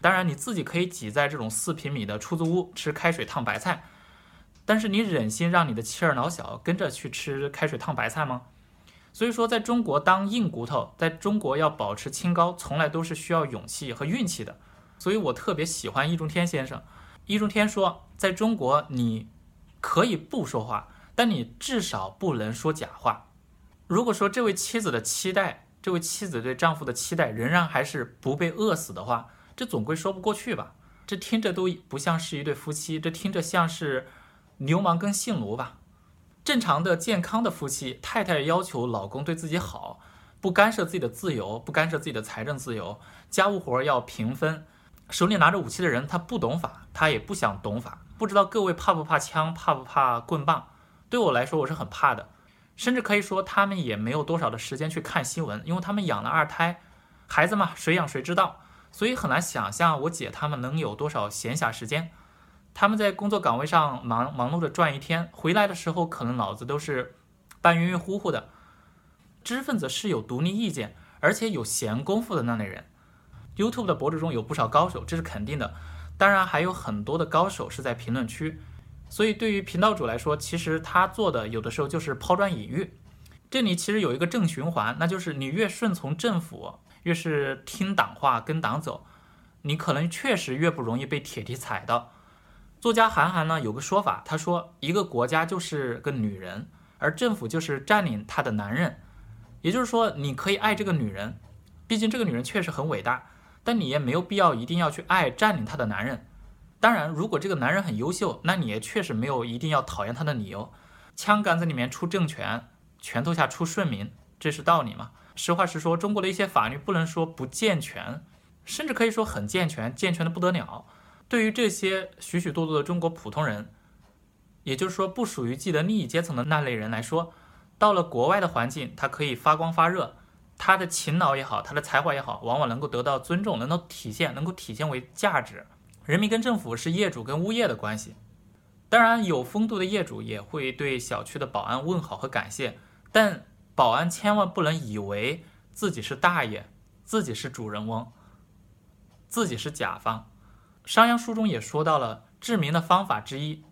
当然，你自己可以挤在这种四平米的出租屋吃开水烫白菜，但是你忍心让你的妻儿老小跟着去吃开水烫白菜吗？所以说，在中国当硬骨头，在中国要保持清高，从来都是需要勇气和运气的。所以我特别喜欢易中天先生。易中天说，在中国你可以不说话，但你至少不能说假话。如果说这位妻子的期待，这位妻子对丈夫的期待仍然还是不被饿死的话，这总归说不过去吧？这听着都不像是一对夫妻，这听着像是流氓跟性奴吧？正常的、健康的夫妻，太太要求老公对自己好，不干涉自己的自由，不干涉自己的财政自由，家务活要平分。手里拿着武器的人，他不懂法，他也不想懂法，不知道各位怕不怕枪，怕不怕棍棒？对我来说，我是很怕的。甚至可以说，他们也没有多少的时间去看新闻，因为他们养了二胎，孩子嘛，谁养谁知道，所以很难想象我姐他们能有多少闲暇时间。他们在工作岗位上忙忙碌着转一天，回来的时候可能脑子都是半晕晕乎乎的。知识分子是有独立意见，而且有闲工夫的那类人。YouTube 的博主中有不少高手，这是肯定的。当然还有很多的高手是在评论区。所以，对于频道主来说，其实他做的有的时候就是抛砖引玉。这里其实有一个正循环，那就是你越顺从政府，越是听党话跟党走，你可能确实越不容易被铁蹄踩到。作家韩寒呢有个说法，他说一个国家就是个女人，而政府就是占领她的男人。也就是说，你可以爱这个女人，毕竟这个女人确实很伟大，但你也没有必要一定要去爱占领她的男人。当然，如果这个男人很优秀，那你也确实没有一定要讨厌他的理由。枪杆子里面出政权，拳头下出顺民，这是道理吗？实话实说，中国的一些法律不能说不健全，甚至可以说很健全，健全的不得了。对于这些许许多多的中国普通人，也就是说不属于既得利益阶层的那类人来说，到了国外的环境，他可以发光发热，他的勤劳也好，他的才华也好，往往能够得到尊重，能够体现，能够体现为价值。人民跟政府是业主跟物业的关系，当然有风度的业主也会对小区的保安问好和感谢，但保安千万不能以为自己是大爷，自己是主人翁，自己是甲方。商鞅书中也说到了治民的方法之一，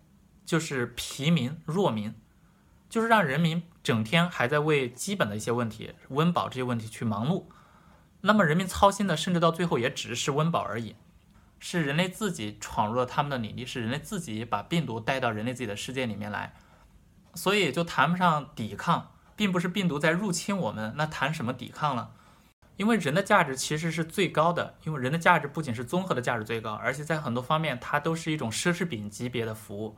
就是疲民弱民，就是让人民整天还在为基本的一些问题、温饱这些问题去忙碌，那么人民操心的甚至到最后也只是温饱而已。是人类自己闯入了他们的领地，是人类自己把病毒带到人类自己的世界里面来，所以就谈不上抵抗，并不是病毒在入侵我们，那谈什么抵抗了？因为人的价值其实是最高的，因为人的价值不仅是综合的价值最高，而且在很多方面它都是一种奢侈品级别的服务。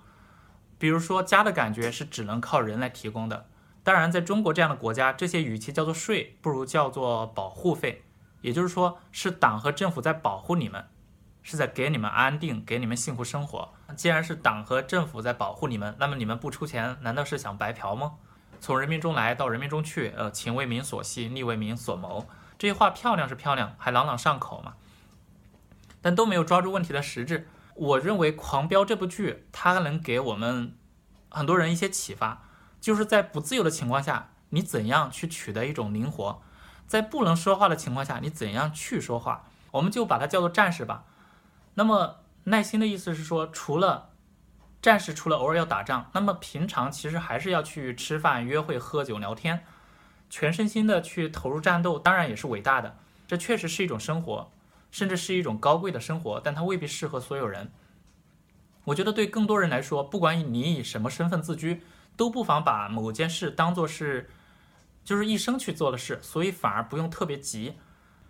比如说家的感觉是只能靠人来提供的，当然在中国这样的国家，这些与其叫做税，不如叫做保护费，也就是说是党和政府在保护你们。是在给你们安定，给你们幸福生活。既然是党和政府在保护你们，那么你们不出钱，难道是想白嫖吗？从人民中来到人民中去，呃，情为民所系，利为民所谋，这些话漂亮是漂亮，还朗朗上口嘛。但都没有抓住问题的实质。我认为《狂飙》这部剧，它能给我们很多人一些启发，就是在不自由的情况下，你怎样去取得一种灵活；在不能说话的情况下，你怎样去说话。我们就把它叫做战士吧。那么耐心的意思是说，除了战士，除了偶尔要打仗，那么平常其实还是要去吃饭、约会、喝酒、聊天，全身心的去投入战斗，当然也是伟大的。这确实是一种生活，甚至是一种高贵的生活，但它未必适合所有人。我觉得对更多人来说，不管你以什么身份自居，都不妨把某件事当做是就是一生去做的事，所以反而不用特别急。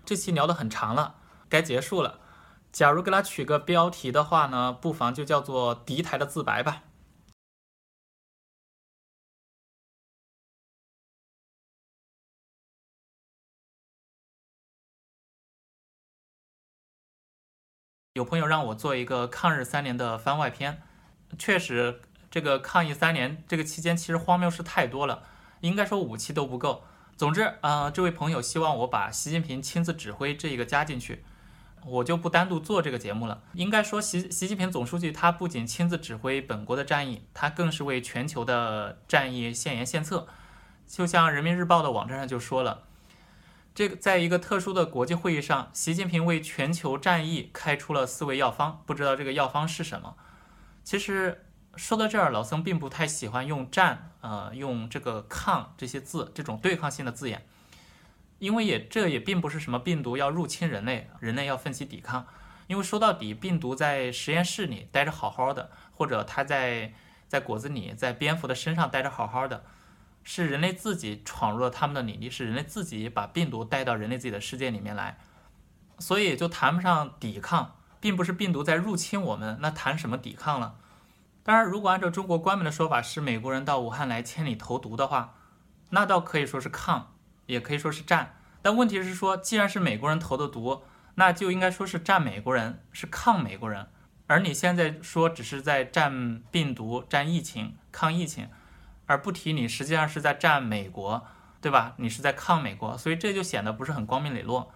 这期聊得很长了，该结束了。假如给它取个标题的话呢，不妨就叫做“敌台的自白”吧。有朋友让我做一个抗日三年的番外篇，确实，这个抗疫三年这个期间其实荒谬事太多了，应该说五期都不够。总之，啊、这位朋友希望我把习近平亲自指挥这一个加进去。我就不单独做这个节目了。应该说习，习近平总书记他不仅亲自指挥本国的战役，他更是为全球的战役献言献策。就像人民日报的网站上就说了，这个在一个特殊的国际会议上，习近平为全球战役开出了四味药方，不知道这个药方是什么？其实说到这儿，老僧并不太喜欢用战，呃，用这个抗这些字，这种对抗性的字眼，因为也这也并不是什么病毒要入侵人类，人类要奋起抵抗。因为说到底，病毒在实验室里待着好好的，或者它在在果子里、在蝙蝠的身上待着好好的。是人类自己闯入了他们的领地，是人类自己把病毒带到人类自己的世界里面来，所以就谈不上抵抗，并不是病毒在入侵我们，那谈什么抵抗了？当然，如果按照中国官媒的说法是美国人到武汉来千里投毒的话，那倒可以说是抗，也可以说是战。但问题是说，既然是美国人投的毒，那就应该说是战美国人，是抗美国人，而你现在说只是在战病毒、战疫情、抗疫情。而不提你实际上是在战美国，对吧？你是在抗美国，所以这就显得不是很光明磊落。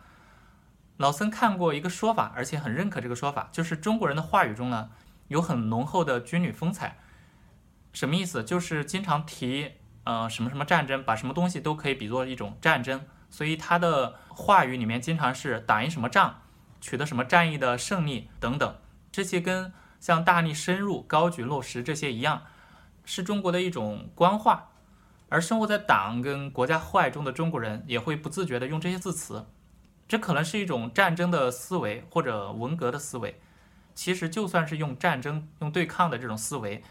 老僧看过一个说法，而且很认可这个说法，就是中国人的话语中呢，有很浓厚的军旅风采。什么意思？就是经常提呃什么什么战争，把什么东西都可以比作一种战争，所以他的话语里面经常是打赢什么仗，取得什么战役的胜利等等，这些跟像大力深入、高举落实这些一样。是中国的一种官话，而生活在党跟国家祸害中的中国人也会不自觉地用这些字词，这可能是一种战争的思维或者文革的思维。其实就算是用战争、用对抗的这种思维，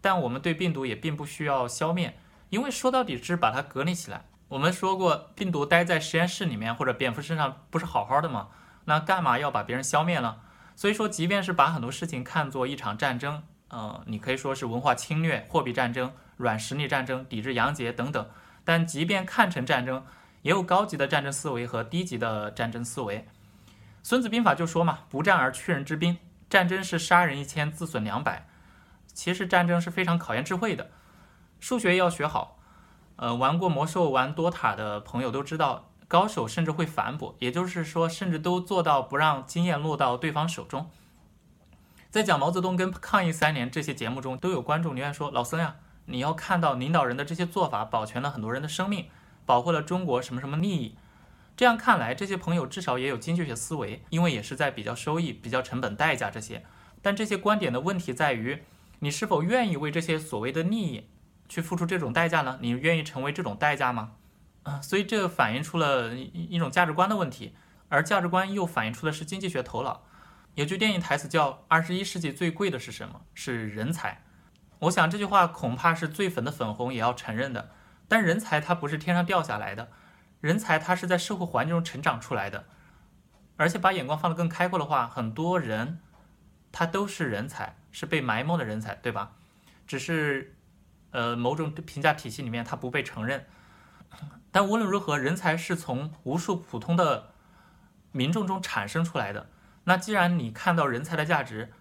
但我们对病毒也并不需要消灭，因为说到底是把它隔离起来。我们说过，病毒待在实验室里面或者蝙蝠身上不是好好的吗？那干嘛要把别人消灭呢？所以说，即便是把很多事情看作一场战争。呃，你可以说是文化侵略、货币战争、软实力战争、抵制洋节等等。但即便看成战争，也有高级的战争思维和低级的战争思维。孙子兵法就说嘛：“不战而屈人之兵。”战争是杀人一千，自损两百。其实战争是非常考验智慧的，数学要学好。呃，玩过魔兽、玩多塔的朋友都知道，高手甚至会反补，也就是说，甚至都做到不让经验落到对方手中。在讲毛泽东跟抗疫三年这些节目中，都有观众留言说：“老孙呀，你要看到领导人的这些做法，保全了很多人的生命，保护了中国什么什么利益。这样看来，这些朋友至少也有经济学思维，因为也是在比较收益、比较成本、代价这些。但这些观点的问题在于，你是否愿意为这些所谓的利益去付出这种代价呢？你愿意成为这种代价吗？啊，所以这反映出了一一种价值观的问题，而价值观又反映出的是经济学头脑。”有句电影台词叫“二十一世纪最贵的是什么？是人才。”我想这句话恐怕是最粉的粉红也要承认的。但人才它不是天上掉下来的，人才它是在社会环境中成长出来的。而且把眼光放得更开阔的话，很多人他都是人才，是被埋没的人才，对吧？只是呃某种评价体系里面他不被承认。但无论如何，人才是从无数普通的民众中产生出来的。那既然你看到人才的价值，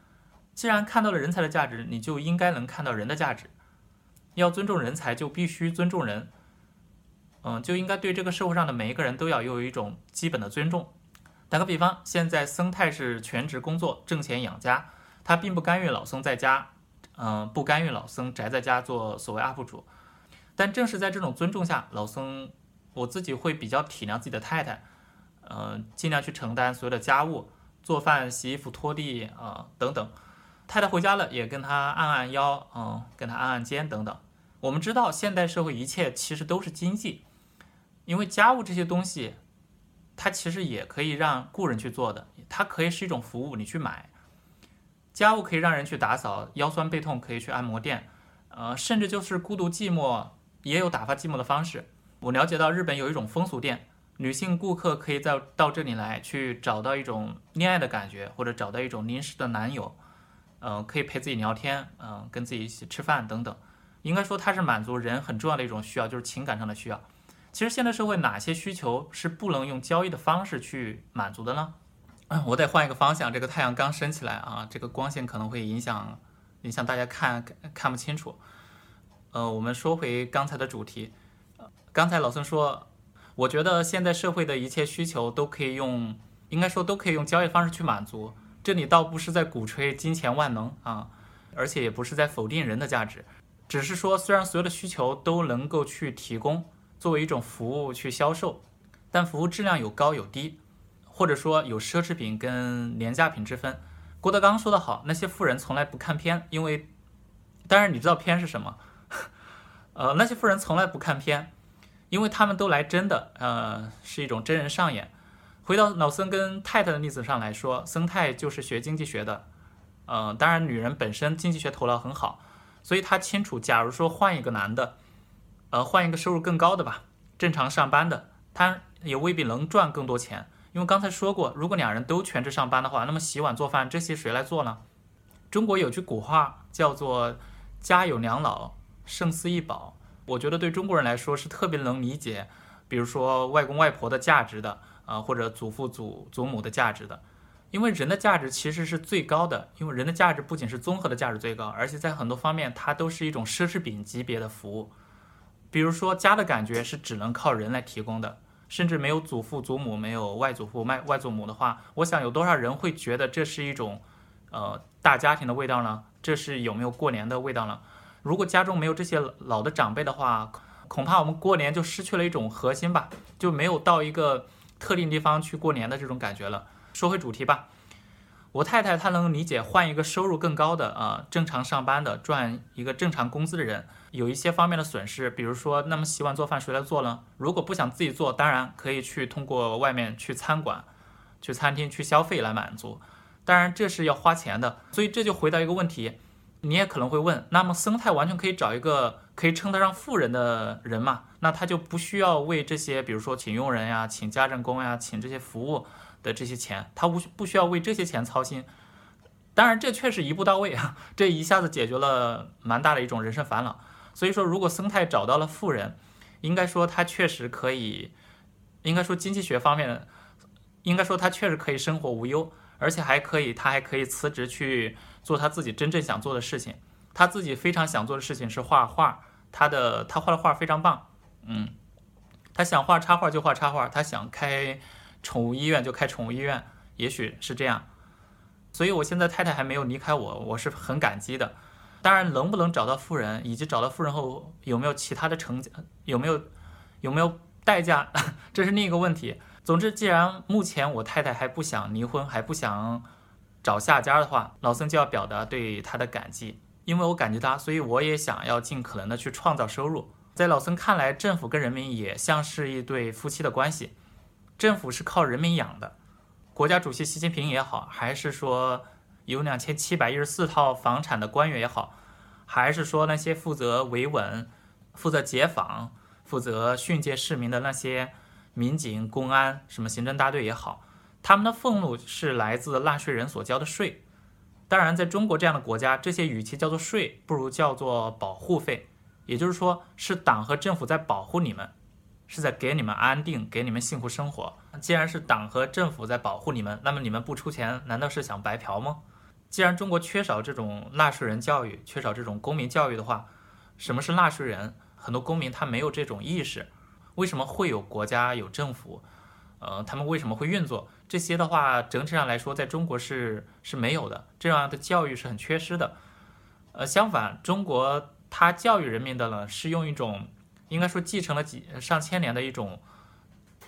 既然看到了人才的价值，你就应该能看到人的价值。要尊重人才，就必须尊重人。嗯，就应该对这个社会上的每一个人都要有一种基本的尊重。打个比方，现在僧太是全职工作，挣钱养家，他并不干预老僧在家，嗯，不干预老僧宅在家做所谓 UP 主。但正是在这种尊重下，老僧我自己会比较体谅自己的太太，嗯，尽量去承担所有的家务。做饭、洗衣服、拖地啊、呃、等等，太太回家了也跟他按按腰，嗯，跟他按按肩等等。我们知道现代社会一切其实都是经济，因为家务这些东西，它其实也可以让雇人去做的，它可以是一种服务，你去买。家务可以让人去打扫，腰酸背痛可以去按摩店，呃，甚至就是孤独寂寞也有打发寂寞的方式。我了解到日本有一种风俗店。女性顾客可以在到这里来去找到一种恋爱的感觉，或者找到一种临时的男友，嗯、可以陪自己聊天，嗯、跟自己一起吃饭等等。应该说，它是满足人很重要的一种需要，就是情感上的需要。其实现代社会哪些需求是不能用交易的方式去满足的呢？我得换一个方向，这个太阳刚升起来啊，这个光线可能会影响影响大家看看不清楚。呃，我们说回刚才的主题，刚才老孙说。我觉得现在社会的一切需求都可以用，应该说都可以用交易方式去满足。这里倒不是在鼓吹金钱万能啊，而且也不是在否定人的价值，只是说虽然所有的需求都能够去提供，作为一种服务去销售，但服务质量有高有低，或者说有奢侈品跟廉价品之分。郭德纲说得好，那些富人从来不看片，因为，当然你知道片是什么？呃，那些富人从来不看片，因为他们都来真的，呃，是一种真人上演。回到老孙跟太太的例子上来说，僧太就是学经济学的，呃，当然女人本身经济学头脑很好，所以她清楚，假如说换一个男的，呃，换一个收入更高的吧，正常上班的，他也未必能赚更多钱，因为刚才说过，如果两人都全职上班的话，那么洗碗做饭这些谁来做呢？中国有句古话叫做“家有两老”。胜似一宝，我觉得对中国人来说是特别能理解，比如说外公外婆的价值的，啊、或者祖父祖祖母的价值的，因为人的价值其实是最高的，因为人的价值不仅是综合的价值最高，而且在很多方面它都是一种奢侈品级别的服务，比如说家的感觉是只能靠人来提供的，甚至没有祖父祖母、没有外祖父、外外祖母的话，我想有多少人会觉得这是一种，呃，大家庭的味道呢？这是有没有过年的味道呢？如果家中没有这些老的长辈的话，恐怕我们过年就失去了一种核心吧，就没有到一个特定地方去过年的这种感觉了。说回主题吧，我太太她能理解换一个收入更高的啊、正常上班的赚一个正常工资的人有一些方面的损失，比如说，那么洗碗做饭谁来做呢？如果不想自己做，当然可以去通过外面去餐馆、去餐厅去消费来满足，当然这是要花钱的，所以这就回到一个问题。你也可能会问，那么生态完全可以找一个可以称得上富人的人嘛？那他就不需要为这些，比如说请佣人呀、请家政工呀、请这些服务的这些钱，他不不需要为这些钱操心。当然，这确实一步到位啊，这一下子解决了蛮大的一种人生烦恼。所以说，如果僧太找到了富人，应该说他确实可以，应该说经济学方面，应该说他确实可以生活无忧，而且还可以，他还可以辞职去。做他自己真正想做的事情，他自己非常想做的事情是画画，他的他画的画非常棒，嗯，他想画插画就画插画，他想开宠物医院就开宠物医院，也许是这样，所以我现在太太还没有离开我，我是很感激的。当然，能不能找到富人，以及找到富人后有没有其他的成就，有没有有没有代价，这是另一个问题。总之，既然目前我太太还不想离婚，还不想。找下家的话，老僧就要表达对他的感激，因为我感激他，所以我也想要尽可能的去创造收入。在老僧看来，政府跟人民也像是一对夫妻的关系，政府是靠人民养的，国家主席习近平也好，还是说有两千七百一十四套房产的官员也好，还是说那些负责维稳、负责解访、负责训诫市民的那些民警、公安、什么行政大队也好。他们的俸禄是来自纳税人所交的税，当然，在中国这样的国家，这些与其叫做税，不如叫做保护费。也就是说，是党和政府在保护你们，是在给你们安定，给你们幸福生活。既然是党和政府在保护你们，那么你们不出钱，难道是想白嫖吗？既然中国缺少这种纳税人教育，缺少这种公民教育的话，什么是纳税人？很多公民他没有这种意识。为什么会有国家有政府？呃，他们为什么会运作？这些的话，整体上来说，在中国是是没有的，这样的教育是很缺失的。呃，相反，中国它教育人民的呢，是用一种应该说继承了几上千年的一种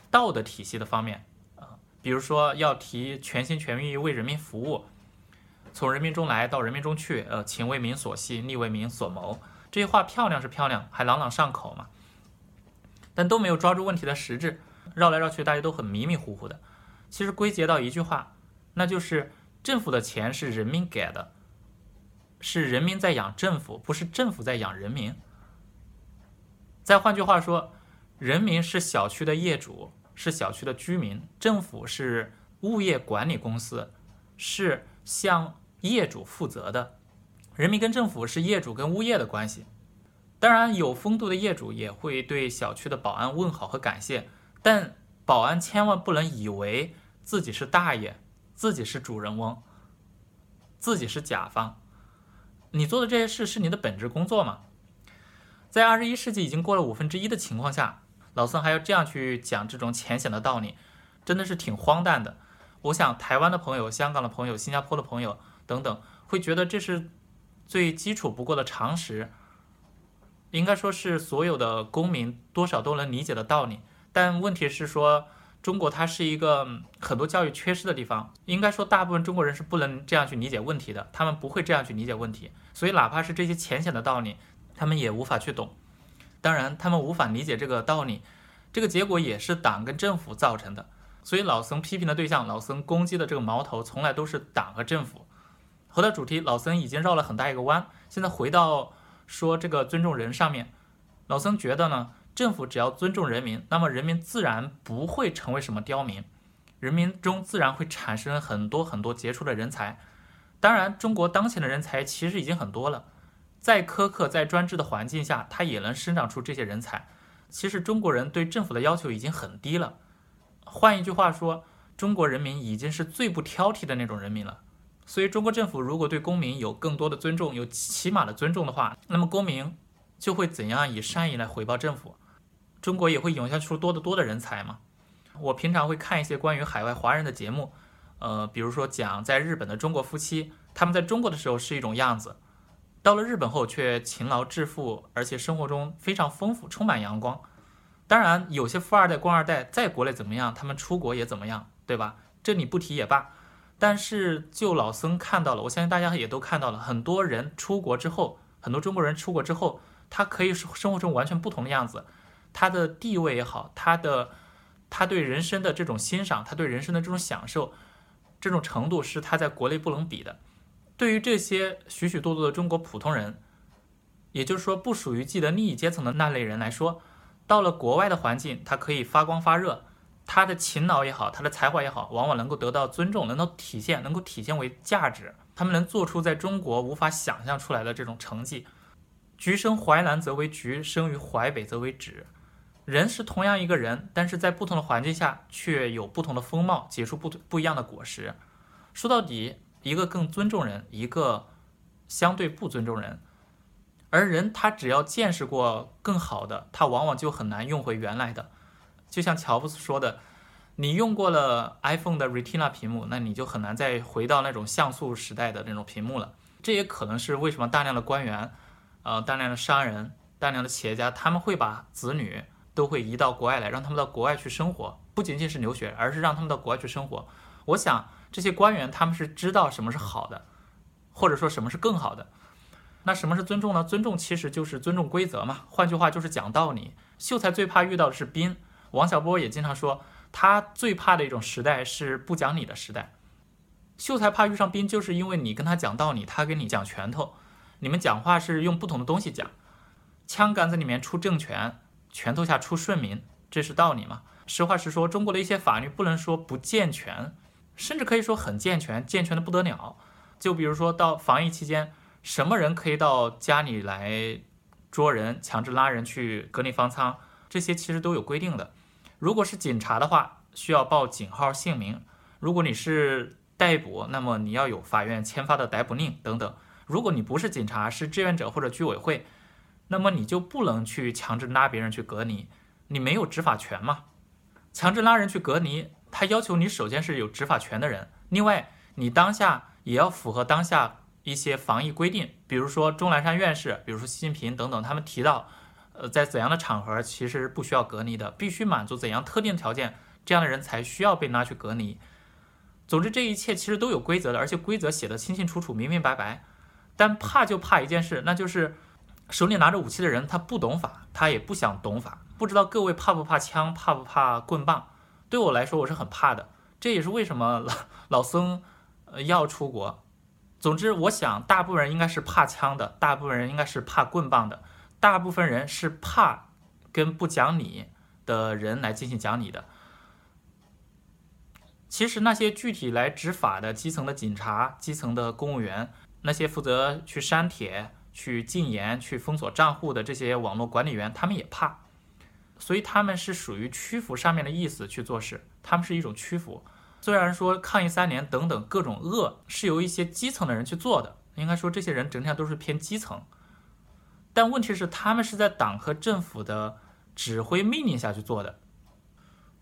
道德体系的方面啊，比如说要提全心全意为人民服务，从人民中来到人民中去，呃，情为民所系，利为民所谋，这些话漂亮是漂亮，还朗朗上口嘛，但都没有抓住问题的实质。绕来绕去，大家都很迷迷糊糊的。其实归结到一句话，那就是政府的钱是人民给的，是人民在养政府，不是政府在养人民。再换句话说，人民是小区的业主，是小区的居民，政府是物业管理公司，是向业主负责的。人民跟政府是业主跟物业的关系。当然，有风度的业主也会对小区的保安问好和感谢。但保安千万不能以为自己是大爷，自己是主人翁，自己是甲方。你做的这些事是你的本职工作吗？在二十一世纪已经过了五分之一的情况下，老孙还要这样去讲这种浅显的道理，真的是挺荒诞的。我想台湾的朋友、香港的朋友、新加坡的朋友等等，会觉得这是最基础不过的常识，应该说是所有的公民多少都能理解的道理。但问题是说，中国它是一个很多教育缺失的地方，应该说大部分中国人是不能这样去理解问题的，他们不会这样去理解问题，所以哪怕是这些浅显的道理，他们也无法去懂。当然，他们无法理解这个道理，这个结果也是党跟政府造成的。所以老僧批评的对象，老僧攻击的这个矛头，从来都是党和政府。回到主题，老僧已经绕了很大一个弯，现在回到说这个尊重人上面，老僧觉得呢，政府只要尊重人民，那么人民自然不会成为什么刁民，人民中自然会产生很多很多杰出的人才。当然，中国当前的人才其实已经很多了。在苛刻、在专制的环境下，它也能生长出这些人才。其实中国人对政府的要求已经很低了。换一句话说，中国人民已经是最不挑剔的那种人民了。所以，中国政府如果对公民有更多的尊重，有起码的尊重的话，那么公民就会怎样以善意来回报政府？中国也会涌现出多得多的人才嘛。我平常会看一些关于海外华人的节目，呃，比如说讲在日本的中国夫妻，他们在中国的时候是一种样子。到了日本后，却勤劳致富，而且生活中非常丰富，充满阳光。当然，有些富二代、官二代在国内怎么样，他们出国也怎么样，对吧？这你不提也罢。但是，就老僧看到了，我相信大家也都看到了，很多人出国之后，很多中国人出国之后，他可以生活中完全不同的样子。他的地位也好，他的他对人生的这种欣赏，他对人生的这种享受，这种程度是他在国内不能比的。对于这些许许多多的中国普通人，也就是说不属于既得利益阶层的那类人来说，到了国外的环境，他可以发光发热，他的勤劳也好，他的才华也好，往往能够得到尊重，能够体现，能够体现为价值。他们能做出在中国无法想象出来的这种成绩。橘生淮南则为橘，生于淮北则为枳。人是同样一个人，但是在不同的环境下，却有不同的风貌，结出不不一样的果实。说到底。一个更尊重人，一个相对不尊重人，而人他只要见识过更好的，他往往就很难用回原来的。就像乔布斯说的，你用过了 iPhone 的 Retina 屏幕，那你就很难再回到那种像素时代的那种屏幕了。这也可能是为什么大量的官员、呃，大量的商人、大量的企业家，他们会把子女都会移到国外来，让他们到国外去生活，不仅仅是留学，而是让他们到国外去生活。我想。这些官员他们是知道什么是好的，或者说什么是更好的。那什么是尊重呢？尊重其实就是尊重规则嘛。换句话就是讲道理。秀才最怕遇到的是兵。王小波也经常说，他最怕的一种时代是不讲理的时代。秀才怕遇上兵，就是因为你跟他讲道理，他跟你讲拳头。你们讲话是用不同的东西讲。枪杆子里面出政权，拳头下出顺民，这是道理嘛？实话实说，中国的一些法律不能说不健全。甚至可以说很健全，健全的不得了。就比如说到防疫期间，什么人可以到家里来捉人、强制拉人去隔离方舱，这些其实都有规定的。如果是警察的话，需要报警号、姓名；如果你是逮捕，那么你要有法院签发的逮捕令等等。如果你不是警察，是志愿者或者居委会，那么你就不能去强制拉别人去隔离，你没有执法权嘛。强制拉人去隔离。他要求你首先是有执法权的人，另外你当下也要符合当下一些防疫规定，比如说钟南山院士，比如说习近平等等，他们提到，呃，在怎样的场合其实不需要隔离的，必须满足怎样特定条件，这样的人才需要被拉去隔离。总之，这一切其实都有规则的，而且规则写得清清楚楚、明明白白。但怕就怕一件事，那就是手里拿着武器的人他不懂法，他也不想懂法，不知道各位怕不怕枪，怕不怕棍棒。对我来说，我是很怕的。这也是为什么老老僧要出国。总之，我想大部分人应该是怕枪的，大部分人应该是怕棍棒的，大部分人是怕跟不讲理的人来进行讲理的。其实那些具体来执法的基层的警察、基层的公务员，那些负责去删帖、去禁言、去封锁账户的这些网络管理员，他们也怕。所以他们是属于屈服上面的意思去做事，他们是一种屈服。虽然说抗疫三年等等各种恶是由一些基层的人去做的，应该说这些人整体上都是偏基层，但问题是他们是在党和政府的指挥命令下去做的。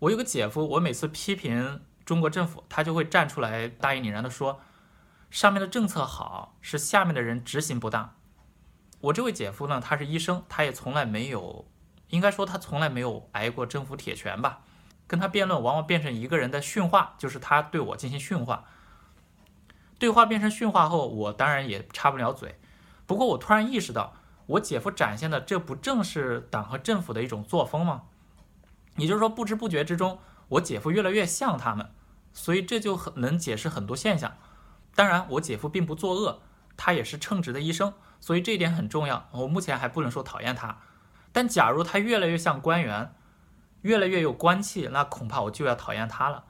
我有个姐夫，我每次批评中国政府，他就会站出来大义凛然地说，上面的政策好，是下面的人执行不当。我这位姐夫呢，他是医生，他也从来没有。应该说他从来没有挨过政府铁拳吧。跟他辩论往往变成一个人的训话，就是他对我进行训话。对话变成训话后，我当然也插不了嘴。不过我突然意识到，我姐夫展现的这不正是党和政府的一种作风吗？也就是说，不知不觉之中，我姐夫越来越像他们，所以这就很能解释很多现象。当然，我姐夫并不作恶，他也是称职的医生，所以这一点很重要。我目前还不能说讨厌他，但假如他越来越像官员，越来越有官气，那恐怕我就要讨厌他了。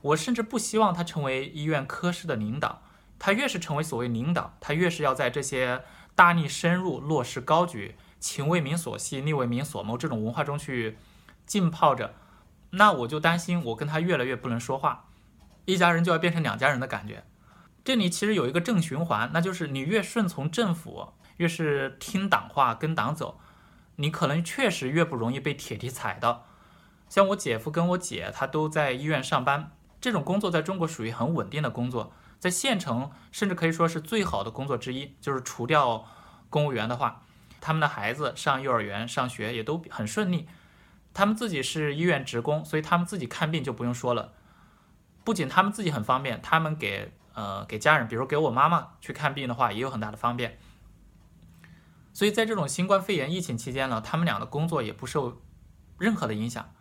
我甚至不希望他成为医院科室的领导。他越是成为所谓领导，他越是要在这些大力深入、落实高举、情为民所系、利为民所谋这种文化中去浸泡着。那我就担心，我跟他越来越不能说话，一家人就要变成两家人的感觉。这里其实有一个正循环，那就是你越顺从政府，越是听党话、跟党走，你可能确实越不容易被铁蹄踩到。像我姐夫跟我姐，他都在医院上班，这种工作在中国属于很稳定的工作，在县城甚至可以说是最好的工作之一，就是除掉公务员的话，他们的孩子上幼儿园、上学也都很顺利。他们自己是医院职工，所以他们自己看病就不用说了。不仅他们自己很方便，他们给呃给家人，比如给我妈妈去看病的话，也有很大的方便。所以在这种新冠肺炎疫情期间呢，他们俩的工作也不受任何的影响。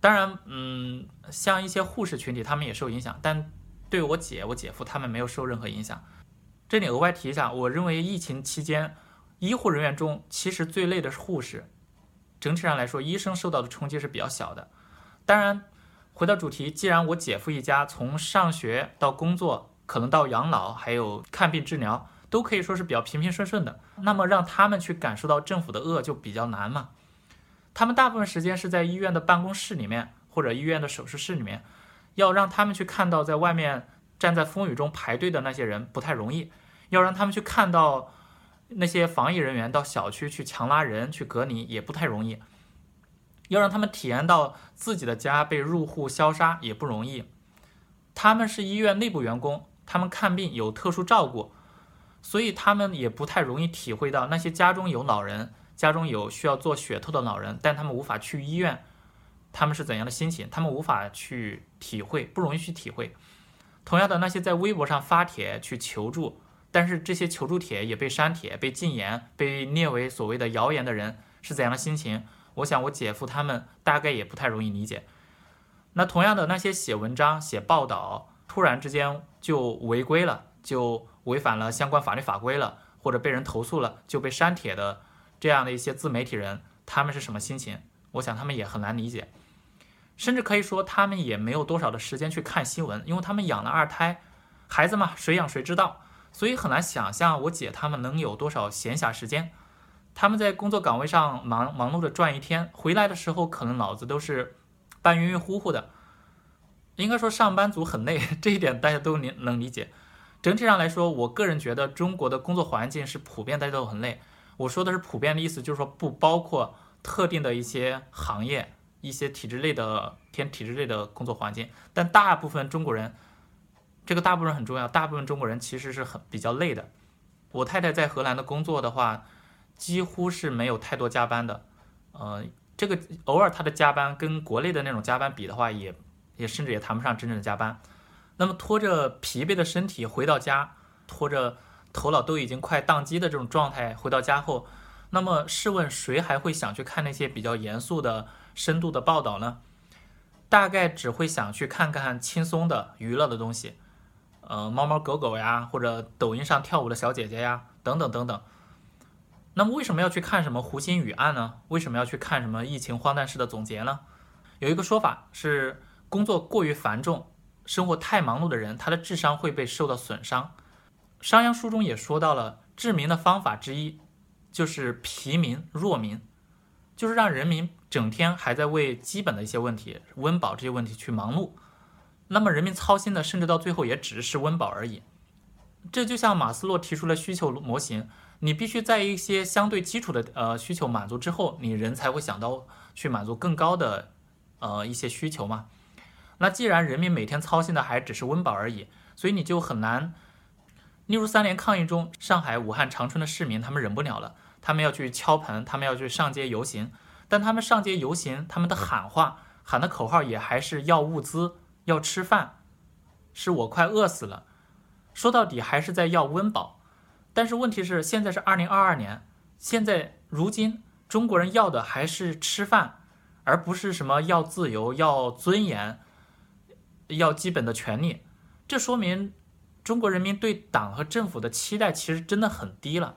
当然，嗯，像一些护士群体，他们也受影响，但对我姐、我姐夫他们没有受任何影响。这里额外提一下，我认为疫情期间，医护人员中其实最累的是护士。整体上来说，医生受到的冲击是比较小的。当然，回到主题，既然我姐夫一家从上学到工作，可能到养老，还有看病治疗，都可以说是比较平平顺顺的，那么让他们去感受到政府的恶就比较难嘛。他们大部分时间是在医院的办公室里面，或者医院的手术室里面，要让他们去看到在外面站在风雨中排队的那些人不太容易，要让他们去看到。那些防疫人员到小区去强拉人去隔离也不太容易，要让他们体验到自己的家被入户消杀也不容易。他们是医院内部员工，他们看病有特殊照顾，所以他们也不太容易体会到那些家中有老人、家中有需要做血透的老人，但他们无法去医院，他们是怎样的心情，他们无法去体会，不容易去体会。同样的，那些在微博上发帖去求助。但是这些求助帖也被删帖、被禁言、被列为所谓的谣言的人是怎样的心情？我想我姐夫他们大概也不太容易理解。那同样的，那些写文章、写报道，突然之间就违规了，就违反了相关法律法规了，或者被人投诉了，就被删帖的这样的一些自媒体人，他们是什么心情？我想他们也很难理解，甚至可以说他们也没有多少的时间去看新闻，因为他们养了二胎，孩子嘛，谁养谁知道。所以很难想象我姐他们能有多少闲暇时间。他们在工作岗位上忙忙碌的转一天，回来的时候可能脑子都是半晕晕乎乎的。应该说上班族很累，这一点大家都能能理解。整体上来说，我个人觉得中国的工作环境是普遍大家都很累。我说的是普遍的意思，就是说不包括特定的一些行业、一些体制类的偏体制类的工作环境，但大部分中国人。这个大部分很重要，大部分中国人其实是很比较累的。我太太在荷兰的工作的话，几乎是没有太多加班的。呃，这个偶尔她的加班跟国内的那种加班比的话，也也甚至也谈不上真正的加班。那么拖着疲惫的身体回到家，拖着头脑都已经快宕机的这种状态回到家后，那么试问谁还会想去看那些比较严肃的、深度的报道呢？大概只会想去看看轻松的娱乐的东西。呃，猫猫狗狗呀，或者抖音上跳舞的小姐姐呀，等等等等。那么为什么要去看什么胡鑫宇案呢？为什么要去看什么疫情荒诞式的总结呢？有一个说法是，工作过于繁重，生活太忙碌的人，他的智商会被受到损伤。商鞅书中也说到了，治民的方法之一就是疲民弱民，就是让人民整天还在为基本的一些问题、温饱这些问题去忙碌。那么人民操心的，甚至到最后也只是温饱而已。这就像马斯洛提出了需求模型，你必须在一些相对基础的呃需求满足之后，你人才会想到去满足更高的呃一些需求嘛。那既然人民每天操心的还只是温饱而已，所以你就很难。例如三联抗疫中，上海、武汉、长春的市民他们忍不了了，他们要去敲盆，他们要去上街游行。但他们上街游行，他们的喊话喊的口号也还是要物资、要吃饭，是我快饿死了。说到底还是在要温饱。但是问题是，现在是二零二二年，现在如今中国人要的还是吃饭，而不是什么要自由、要尊严、要基本的权利。这说明中国人民对党和政府的期待其实真的很低了。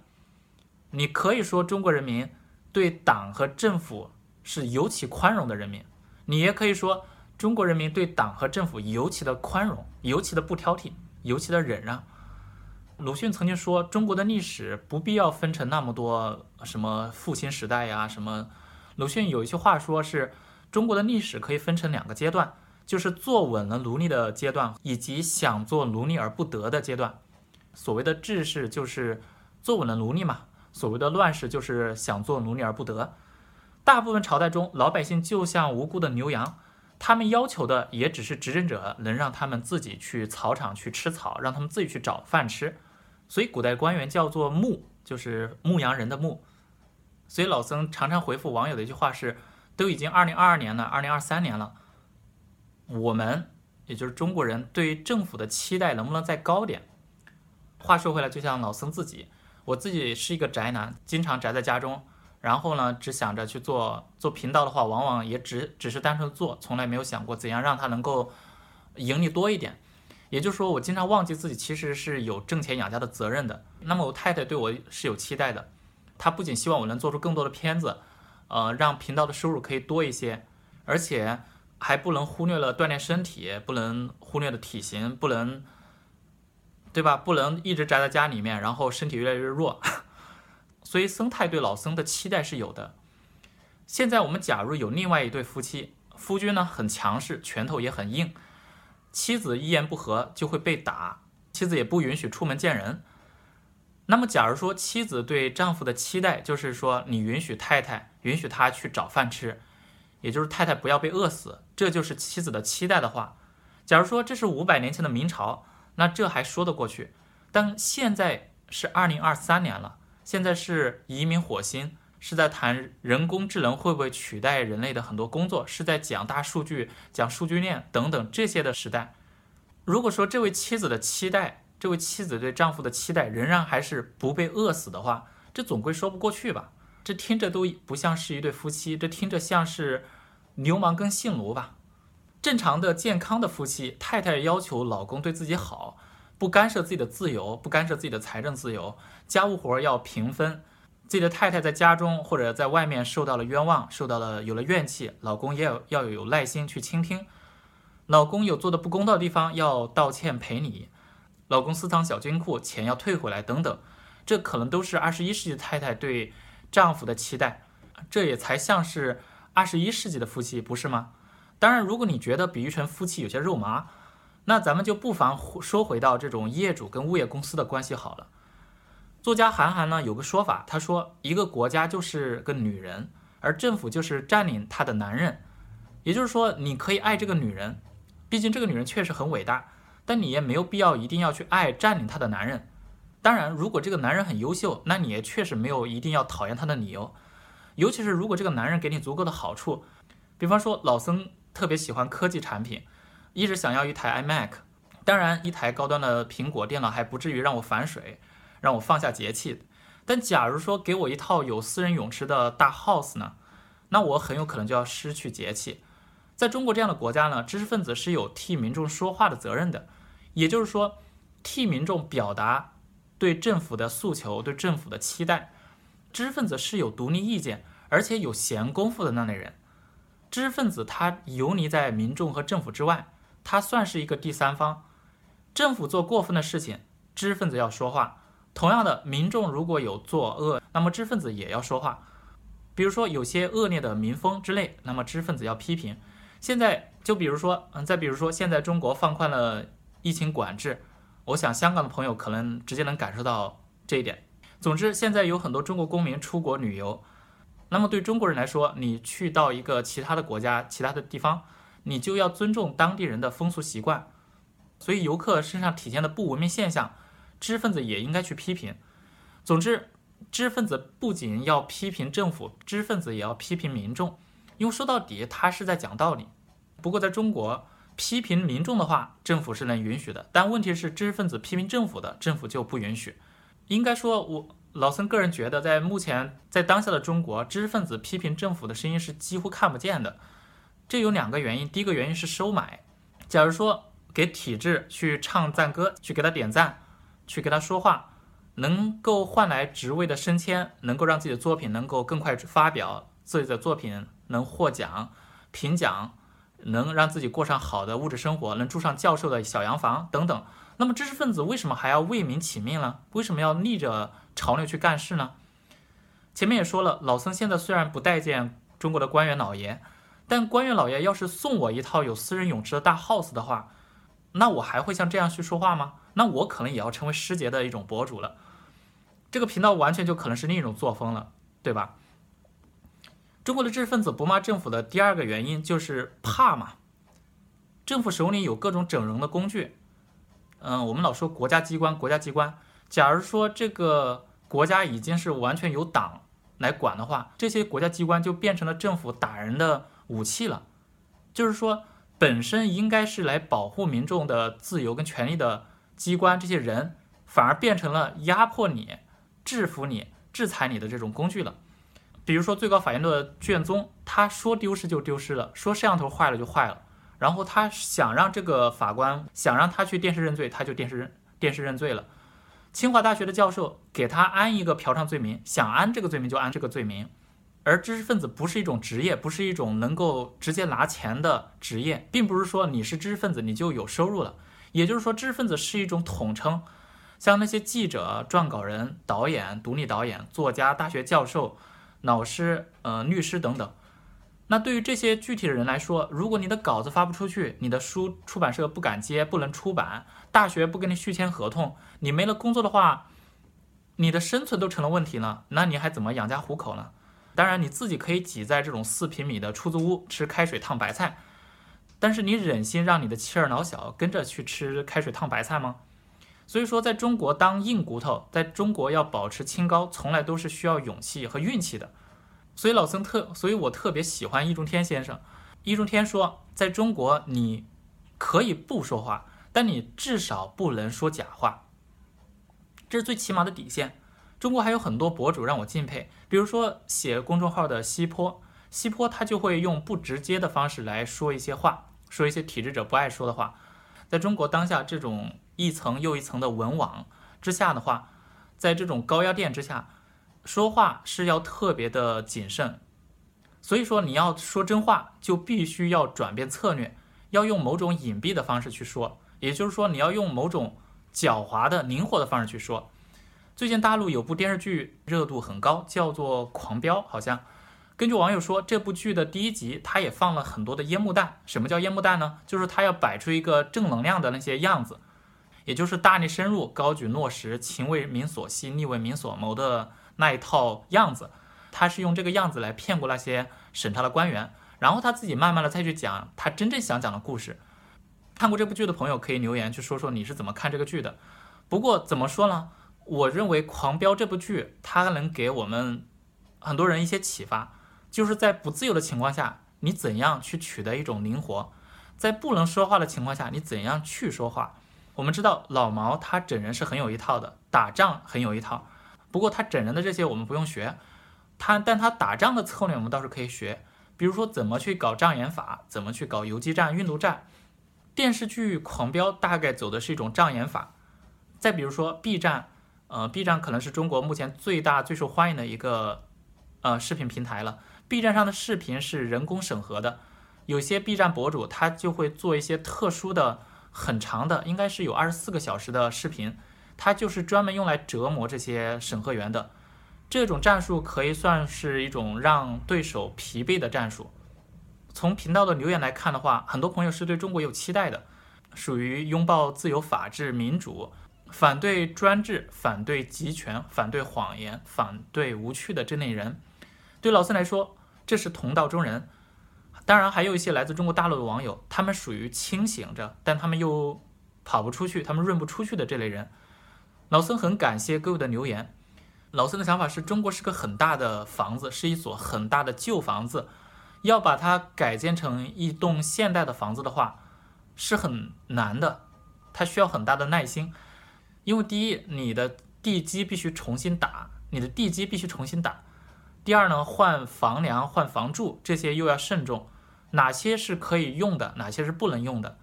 你可以说中国人民对党和政府是尤其宽容的人民，你也可以说中国人民对党和政府尤其的宽容，尤其的不挑剔，尤其的忍让。鲁迅曾经说，中国的历史不必要分成那么多什么复兴时代呀什么。鲁迅有一句话说是，中国的历史可以分成两个阶段，就是做稳了奴隶的阶段，以及想做奴隶而不得的阶段。所谓的治世就是做稳了奴隶嘛。所谓的乱世就是想做奴隶而不得，大部分朝代中，老百姓就像无辜的牛羊，他们要求的也只是执政者能让他们自己去草场去吃草，让他们自己去找饭吃。所以古代官员叫做牧，就是牧羊人的牧。所以老僧常常回复网友的一句话是：都已经二零二二年了，二零二三年了，我们也就是中国人对于政府的期待能不能再高点？话说回来，就像老僧自己。我自己是一个宅男，经常宅在家中，然后呢，只想着去做做频道的话，往往也只只是单纯做，从来没有想过怎样让它能够盈利多一点。也就是说，我经常忘记自己其实是有挣钱养家的责任的。那么我太太对我是有期待的，她不仅希望我能做出更多的片子，呃，让频道的收入可以多一些，而且还不能忽略了锻炼身体，不能忽略了体型，不能。对吧？不能一直宅在家里面，然后身体越来越弱。所以僧太对老僧的期待是有的。现在我们假如有另外一对夫妻，夫君呢很强势，拳头也很硬，妻子一言不合就会被打，妻子也不允许出门见人。那么假如说妻子对丈夫的期待就是说，你允许太太，允许她去找饭吃，也就是太太不要被饿死，这就是妻子的期待的话，假如说这是五百年前的明朝。那这还说得过去，但现在是二零二三年了，现在是移民火星，是在谈人工智能会不会取代人类的很多工作，是在讲大数据、讲数据链等等这些的时代。如果说这位妻子的期待，这位妻子对丈夫的期待仍然还是不被饿死的话，这总归说不过去吧？这听着都不像是一对夫妻，这听着像是流氓跟性奴吧？正常的、健康的夫妻，太太要求老公对自己好，不干涉自己的自由，不干涉自己的财政自由，家务活要平分。自己的太太在家中或者在外面受到了冤枉，受到了有了怨气，老公也要要有耐心去倾听。老公有做的不公道的地方，要道歉赔礼。老公私藏小金库，钱要退回来等等，这可能都是二十一世纪太太对丈夫的期待，这也才像是二十一世纪的夫妻，不是吗？当然，如果你觉得比喻成夫妻有些肉麻，那咱们就不妨说回到这种业主跟物业公司的关系好了。作家韩寒呢有个说法，他说一个国家就是个女人，而政府就是占领她的男人。也就是说，你可以爱这个女人，毕竟这个女人确实很伟大，但你也没有必要一定要去爱占领她的男人。当然，如果这个男人很优秀，那你也确实没有一定要讨厌他的理由。尤其是如果这个男人给你足够的好处，比方说老僧。特别喜欢科技产品，一直想要一台 iMac。当然，一台高端的苹果电脑还不至于让我反水，让我放下节气。但假如说给我一套有私人泳池的大 house 呢，那我很有可能就要失去节气。在中国这样的国家呢，知识分子是有替民众说话的责任的，也就是说，替民众表达对政府的诉求、对政府的期待。知识分子是有独立意见，而且有闲工夫的那类人。知识分子他游离在民众和政府之外，他算是一个第三方。政府做过分的事情，知识分子要说话。同样的，民众如果有作恶，那么知识分子也要说话。比如说有些恶劣的民风之类，那么知识分子要批评。现在就比如说，嗯，再比如说，现在中国放宽了疫情管制，我想香港的朋友可能直接能感受到这一点。总之，现在有很多中国公民出国旅游。那么对中国人来说，你去到一个其他的国家、其他的地方，你就要尊重当地人的风俗习惯。所以游客身上体现的不文明现象，知识分子也应该去批评。总之，知识分子不仅要批评政府，知识分子也要批评民众，因为说到底他是在讲道理。不过在中国，批评民众的话，政府是能允许的，但问题是知识分子批评政府的，政府就不允许。应该说，我老孙个人觉得，在目前在当下的中国，知识分子批评政府的声音是几乎看不见的。这有两个原因，第一个原因是收买。假如说给体制去唱赞歌，去给他点赞，去给他说话，能够换来职位的升迁，能够让自己的作品能够更快发表，自己的作品能获奖、评奖，能让自己过上好的物质生活，能住上教授的小洋房等等。那么知识分子为什么还要为民请命呢？为什么要逆着潮流去干事呢？前面也说了，老僧现在虽然不待见中国的官员老爷。但官员老爷要是送我一套有私人泳池的大 house 的话，那我还会像这样去说话吗？那我可能也要成为师节的一种博主了。这个频道完全就可能是另一种作风了，对吧？中国的知识分子不骂政府的第二个原因就是怕嘛。政府手里有各种整容的工具，嗯，我们老说国家机关，国家机关。假如说这个国家已经是完全由党来管的话，这些国家机关就变成了政府打人的武器了，就是说，本身应该是来保护民众的自由跟权利的机关，这些人反而变成了压迫你、制服你、制裁你的这种工具了。比如说，最高法院的卷宗，他说丢失就丢失了，说摄像头坏了就坏了，然后他想让这个法官想让他去电视认罪，他就电视认电视认罪了。清华大学的教授给他安一个嫖娼罪名，想安这个罪名就安这个罪名。而知识分子不是一种职业，不是一种能够直接拿钱的职业，并不是说你是知识分子你就有收入了。也就是说，知识分子是一种统称，像那些记者、撰稿人、导演、独立导演、作家、大学教授、老师、呃律师等等。那对于这些具体的人来说，如果你的稿子发不出去，你的书出版社不敢接，不能出版，大学不跟你续签合同，你没了工作的话，你的生存都成了问题了，那你还怎么养家糊口呢？当然，你自己可以挤在这种四平米的出租屋吃开水烫白菜，但是你忍心让你的妻儿老小跟着去吃开水烫白菜吗？所以说，在中国当硬骨头，在中国要保持清高，从来都是需要勇气和运气的。所以老僧特，所以我特别喜欢易中天先生。易中天说，在中国你可以不说话，但你至少不能说假话，这是最起码的底线。中国还有很多博主让我敬佩，比如说写公众号的西坡，西坡他就会用不直接的方式来说一些话，说一些体制者不爱说的话。在中国当下这种一层又一层的文网之下的话，在这种高压电之下，说话是要特别的谨慎。所以说你要说真话，就必须要转变策略，要用某种隐蔽的方式去说，也就是说你要用某种狡猾的、灵活的方式去说。最近大陆有部电视剧热度很高，叫做《狂飙》，好像根据网友说，这部剧的第一集他也放了很多的烟幕弹。什么叫烟幕弹呢？就是他要摆出一个正能量的那些样子，也就是大力深入、高举落实、情为民所系、利为民所谋的那一套样子。他是用这个样子来骗过那些审查的官员，然后他自己慢慢的再去讲他真正想讲的故事。看过这部剧的朋友可以留言去说说你是怎么看这个剧的。不过怎么说呢？我认为《狂飙》这部剧，它能给我们很多人一些启发，就是在不自由的情况下，你怎样去取得一种灵活；在不能说话的情况下，你怎样去说话。我们知道老毛他整人是很有一套的，打仗很有一套。不过他整人的这些我们不用学，他但他打仗的策略我们倒是可以学，比如说怎么去搞障眼法，怎么去搞游击战、运动战。电视剧《狂飙》大概走的是一种障眼法。再比如说 B 站。呃，B 站可能是中国目前最大、最受欢迎的一个呃视频平台了。B 站上的视频是人工审核的，有些 B 站博主他就会做一些特殊的、很长的，应该是有二十四个小时的视频，他就是专门用来折磨这些审核员的。这种战术可以算是一种让对手疲惫的战术。从频道的留言来看的话，很多朋友是对中国有期待的，属于拥抱自由、法治、民主。反对专制、反对集权、反对谎言、反对无趣的这类人，对老僧来说，这是同道中人。当然，还有一些来自中国大陆的网友，他们属于清醒着，但他们又跑不出去，他们润不出去的这类人。老孙很感谢各位的留言。老孙的想法是中国是个很大的房子，是一所很大的旧房子，要把它改建成一栋现代的房子的话，是很难的，它需要很大的耐心。因为第一，你的地基必须重新打，你的地基必须重新打。第二呢，换房梁、换房柱这些又要慎重，哪些是可以用的，哪些是不能用的。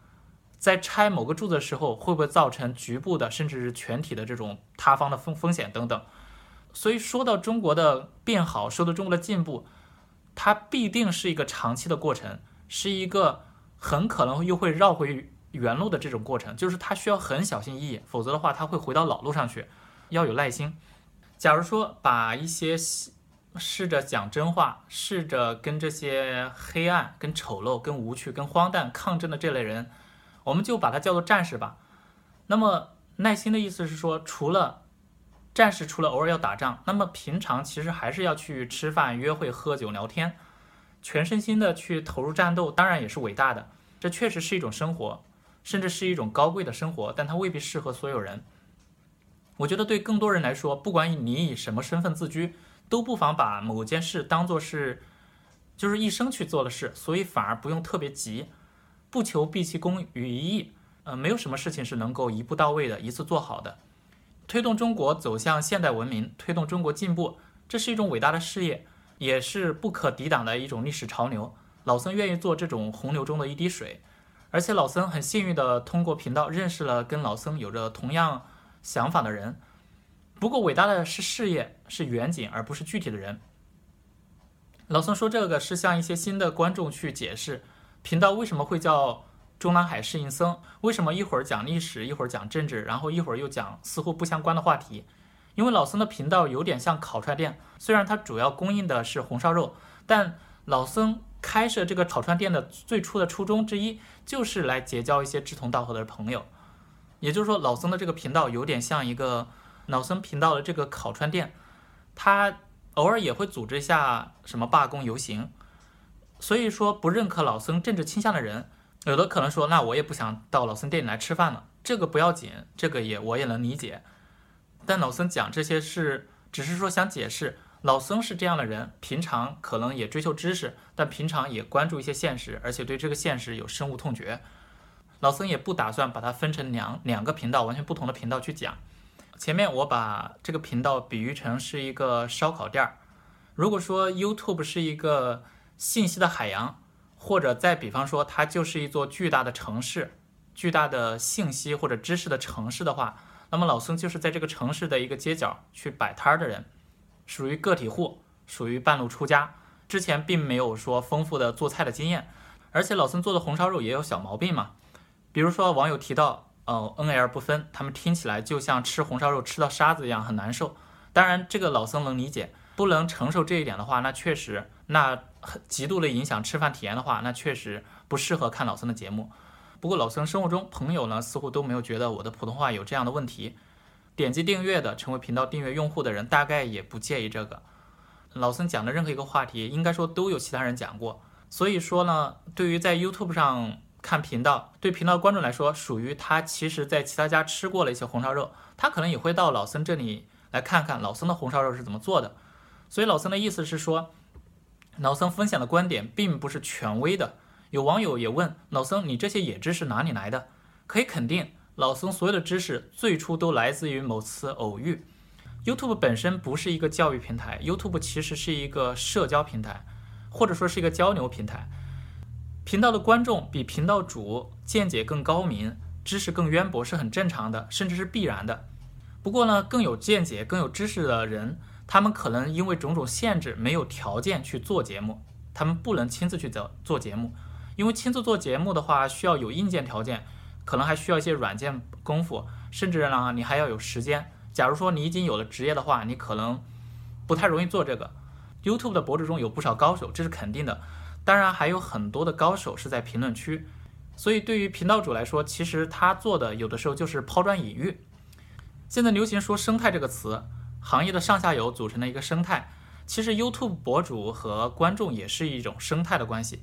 在拆某个柱子的时候，会不会造成局部的，甚至是全体的这种塌方的风风险等等？所以说到中国的变好，说到中国的进步，它必定是一个长期的过程，是一个很可能又会绕回原路的这种过程，就是它需要很小心翼翼，否则的话，它会回到老路上去。要有耐心。假如说把一些试着讲真话，试着跟这些黑暗、跟丑陋、跟无趣、跟荒诞抗争的这类人，我们就把它叫做战士吧。那么耐心的意思是说，除了战士，除了偶尔要打仗，那么平常其实还是要去吃饭、约会、喝酒、聊天，全身心的去投入战斗，当然也是伟大的。这确实是一种生活，甚至是一种高贵的生活，但它未必适合所有人。我觉得对更多人来说，不管你以什么身份自居，都不妨把某件事当做是，就是一生去做的事，所以反而不用特别急。不求毕其功于一役，呃，没有什么事情是能够一步到位的，一次做好的。推动中国走向现代文明，推动中国进步，这是一种伟大的事业，也是不可抵挡的一种历史潮流。老僧愿意做这种洪流中的一滴水，而且老僧很幸运地通过频道认识了跟老僧有着同样想法的人。不过伟大的是事业，是远景，而不是具体的人。老僧说这个是向一些新的观众去解释。频道为什么会叫中南海适应僧？为什么一会儿讲历史，一会儿讲政治，然后一会儿又讲似乎不相关的话题？因为老僧的频道有点像烤串店，虽然它主要供应的是红烧肉，但老僧开设这个烤串店的最初的初衷之一，就是来结交一些志同道合的朋友。也就是说，老僧的这个频道有点像一个老僧频道的这个烤串店，他偶尔也会组织一下什么罢工游行。所以说，不认可老僧政治倾向的人，有的可能说，那我也不想到老僧店里来吃饭了。这个不要紧，这个也我也能理解。但老僧讲这些是，只是说想解释，老僧是这样的人，平常可能也追求知识，但平常也关注一些现实，而且对这个现实有深恶痛绝。老僧也不打算把它分成两两个频道，完全不同的频道去讲。前面我把这个频道比喻成是一个烧烤店儿，如果说 YouTube 是一个。信息的海洋，或者再比方说，它就是一座巨大的城市，巨大的信息或者知识的城市的话，那么老僧就是在这个城市的一个街角去摆摊儿的人，属于个体户，属于半路出家，之前并没有说丰富的做菜的经验，而且老僧做的红烧肉也有小毛病嘛，比如说网友提到，哦，N L 不分，他们听起来就像吃红烧肉吃到沙子一样很难受，当然这个老僧能理解。不能承受这一点的话，那确实，那极度的影响吃饭体验的话，那确实不适合看老僧的节目。不过老僧生活中朋友呢，似乎都没有觉得我的普通话有这样的问题。点击订阅的，成为频道订阅用户的人，大概也不介意这个。老僧讲的任何一个话题，应该说都有其他人讲过。所以说呢，对于在 YouTube 上看频道，对频道观众来说，属于他其实在其他家吃过了一些红烧肉，他可能也会到老僧这里来看看老僧的红烧肉是怎么做的。所以老僧的意思是说，老僧分享的观点并不是权威的。有网友也问老僧：“你这些野知识哪里来的？”可以肯定，老僧所有的知识最初都来自于某次偶遇。YouTube 本身不是一个教育平台，YouTube 其实是一个社交平台，或者说是一个交流平台。频道的观众比频道主见解更高明，知识更渊博是很正常的，甚至是必然的。不过呢，更有见解、更有知识的人。他们可能因为种种限制，没有条件去做节目，他们不能亲自去做做节目，因为亲自做节目的话，需要有硬件条件，可能还需要一些软件功夫，甚至呢，你还要有时间。假如说你已经有了职业的话，你可能不太容易做这个。YouTube 的博主中有不少高手，这是肯定的，当然还有很多的高手是在评论区，所以对于频道主来说，其实他做的有的时候就是抛砖引玉。现在流行说生态这个词。行业的上下游组成的一个生态，其实 YouTube 博主和观众也是一种生态的关系。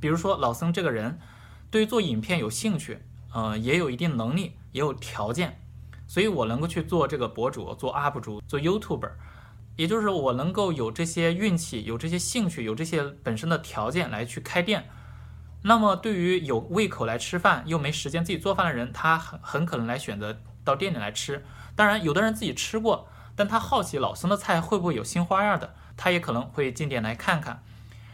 比如说老僧这个人，对于做影片有兴趣，呃，也有一定能力，也有条件，所以我能够去做这个博主，做 UP 主，做 YouTuber。也就是我能够有这些运气、有这些兴趣、有这些本身的条件来去开店。那么对于有胃口来吃饭又没时间自己做饭的人，他很很可能来选择到店里来吃。当然，有的人自己吃过，但他好奇老僧的菜会不会有新花样的，他也可能会进店来看看，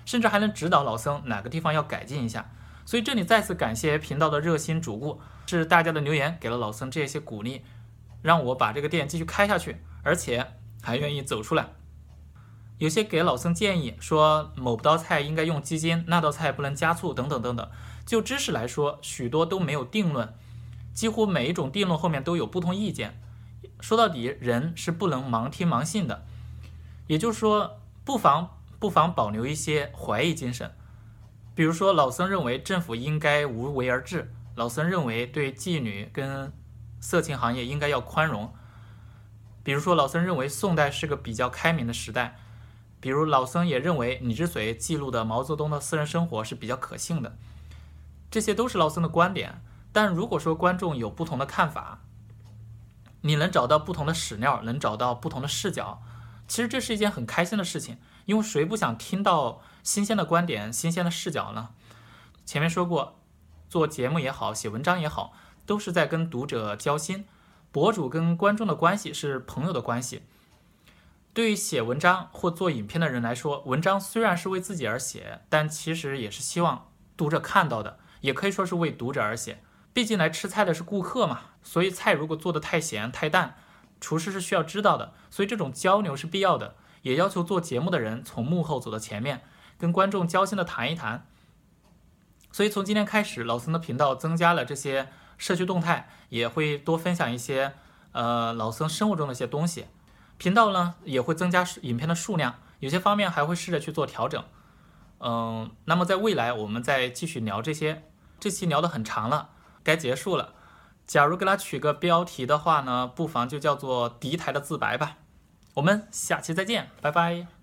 甚至还能指导老僧哪个地方要改进一下。所以这里再次感谢频道的热心主顾，是大家的留言给了老僧这些鼓励，让我把这个店继续开下去，而且还愿意走出来。有些给老僧建议说，某道菜应该用鸡精，那道菜不能加醋，等等等等。就知识来说，许多都没有定论，几乎每一种定论后面都有不同意见。说到底，人是不能盲听盲信的。也就是说，不妨不妨保留一些怀疑精神。比如说，老僧认为政府应该无为而治，老僧认为对妓女跟色情行业应该要宽容。比如说，老僧认为宋代是个比较开明的时代。比如老僧也认为你之所以记录的毛泽东的私人生活是比较可信的，这些都是老僧的观点。但如果说观众有不同的看法，你能找到不同的史料，能找到不同的视角，其实这是一件很开心的事情。因为谁不想听到新鲜的观点、新鲜的视角呢？前面说过，做节目也好，写文章也好，都是在跟读者交心。博主跟观众的关系是朋友的关系。对于写文章或做影片的人来说，文章虽然是为自己而写，但其实也是希望读者看到的，也可以说是为读者而写。毕竟来吃菜的是顾客嘛，所以菜如果做的太咸太淡，厨师是需要知道的，所以这种交流是必要的，也要求做节目的人从幕后走到前面，跟观众交心的谈一谈。所以从今天开始，老僧的频道增加了这些社区动态，也会多分享一些呃老僧生活中的一些东西。频道呢也会增加影片的数量，有些方面还会试着去做调整。嗯，那么在未来我们再继续聊这些。这期聊得很长了，该结束了。假如给它取个标题的话呢，不妨就叫做“敌台的自白”吧。我们下期再见，拜拜。